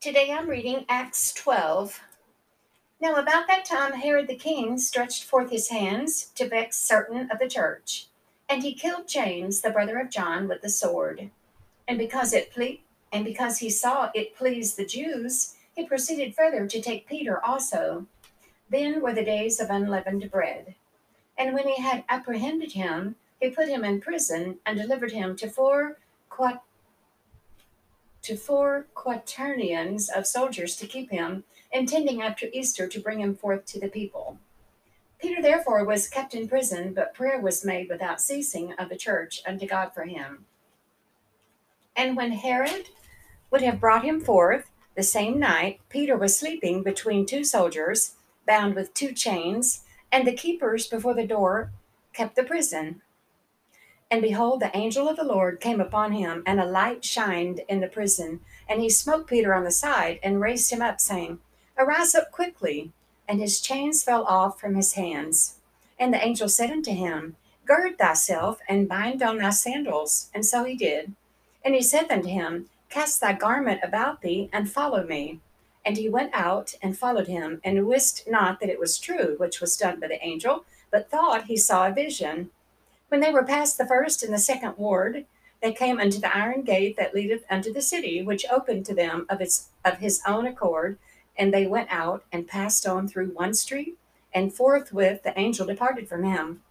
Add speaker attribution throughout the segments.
Speaker 1: Today I'm reading Acts 12. Now, about that time, Herod the king stretched forth his hands to vex certain of the church, and he killed James, the brother of John, with the sword. And because it ple- and because he saw it pleased the Jews, he proceeded further to take Peter also. Then were the days of unleavened bread. And when he had apprehended him, he put him in prison and delivered him to four quat- to four quaternions of soldiers to keep him, intending after Easter to bring him forth to the people. Peter therefore was kept in prison, but prayer was made without ceasing of the church unto God for him. And when Herod would have brought him forth the same night, Peter was sleeping between two soldiers, bound with two chains, and the keepers before the door kept the prison. And behold, the angel of the Lord came upon him, and a light shined in the prison. And he smote Peter on the side and raised him up, saying, Arise up quickly. And his chains fell off from his hands. And the angel said unto him, Gird thyself and bind on thy sandals. And so he did. And he said unto him, Cast thy garment about thee and follow me. And he went out and followed him, and wist not that it was true which was done by the angel, but thought he saw a vision. When they were past the first and the second ward, they came unto the iron gate that leadeth unto the city, which opened to them of its of his own accord, and they went out and passed on through one street, and forthwith the angel departed from him.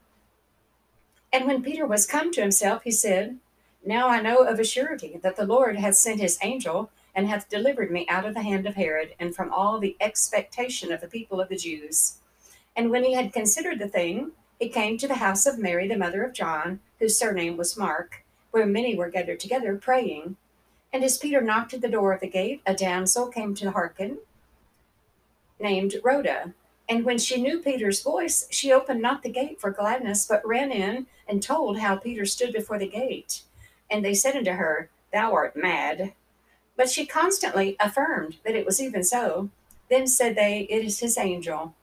Speaker 1: And when Peter was come to himself, he said, Now I know of a surety that the Lord hath sent his angel, and hath delivered me out of the hand of Herod, and from all the expectation of the people of the Jews. And when he had considered the thing, he came to the house of Mary, the mother of John, whose surname was Mark, where many were gathered together praying. And as Peter knocked at the door of the gate, a damsel came to hearken, named Rhoda. And when she knew Peter's voice, she opened not the gate for gladness, but ran in and told how Peter stood before the gate. And they said unto her, Thou art mad. But she constantly affirmed that it was even so. Then said they, It is his angel.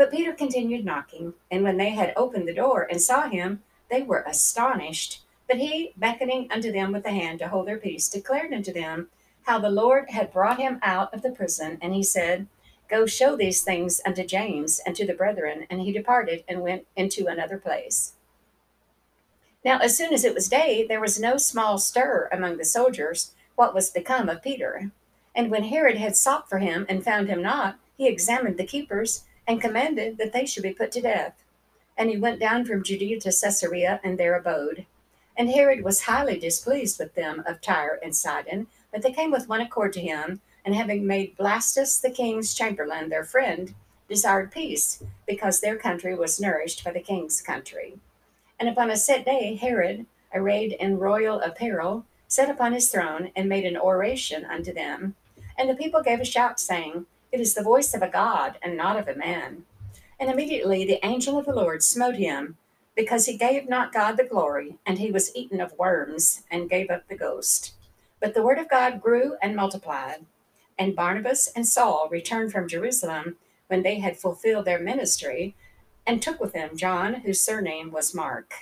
Speaker 1: But Peter continued knocking, and when they had opened the door and saw him, they were astonished. But he, beckoning unto them with the hand to hold their peace, declared unto them how the Lord had brought him out of the prison. And he said, Go show these things unto James and to the brethren. And he departed and went into another place. Now, as soon as it was day, there was no small stir among the soldiers what was become of Peter. And when Herod had sought for him and found him not, he examined the keepers and commanded that they should be put to death. And he went down from Judea to Caesarea and there abode. And Herod was highly displeased with them of Tyre and Sidon, but they came with one accord to him, and having made Blastus the king's chamberlain their friend, desired peace, because their country was nourished by the king's country. And upon a set day, Herod, arrayed in royal apparel, sat upon his throne and made an oration unto them. And the people gave a shout, saying, It is the voice of a God, and not of a man. And immediately the angel of the Lord smote him, because he gave not God the glory, and he was eaten of worms, and gave up the ghost. But the word of God grew and multiplied. And Barnabas and Saul returned from Jerusalem when they had fulfilled their ministry, and took with them John, whose surname was Mark.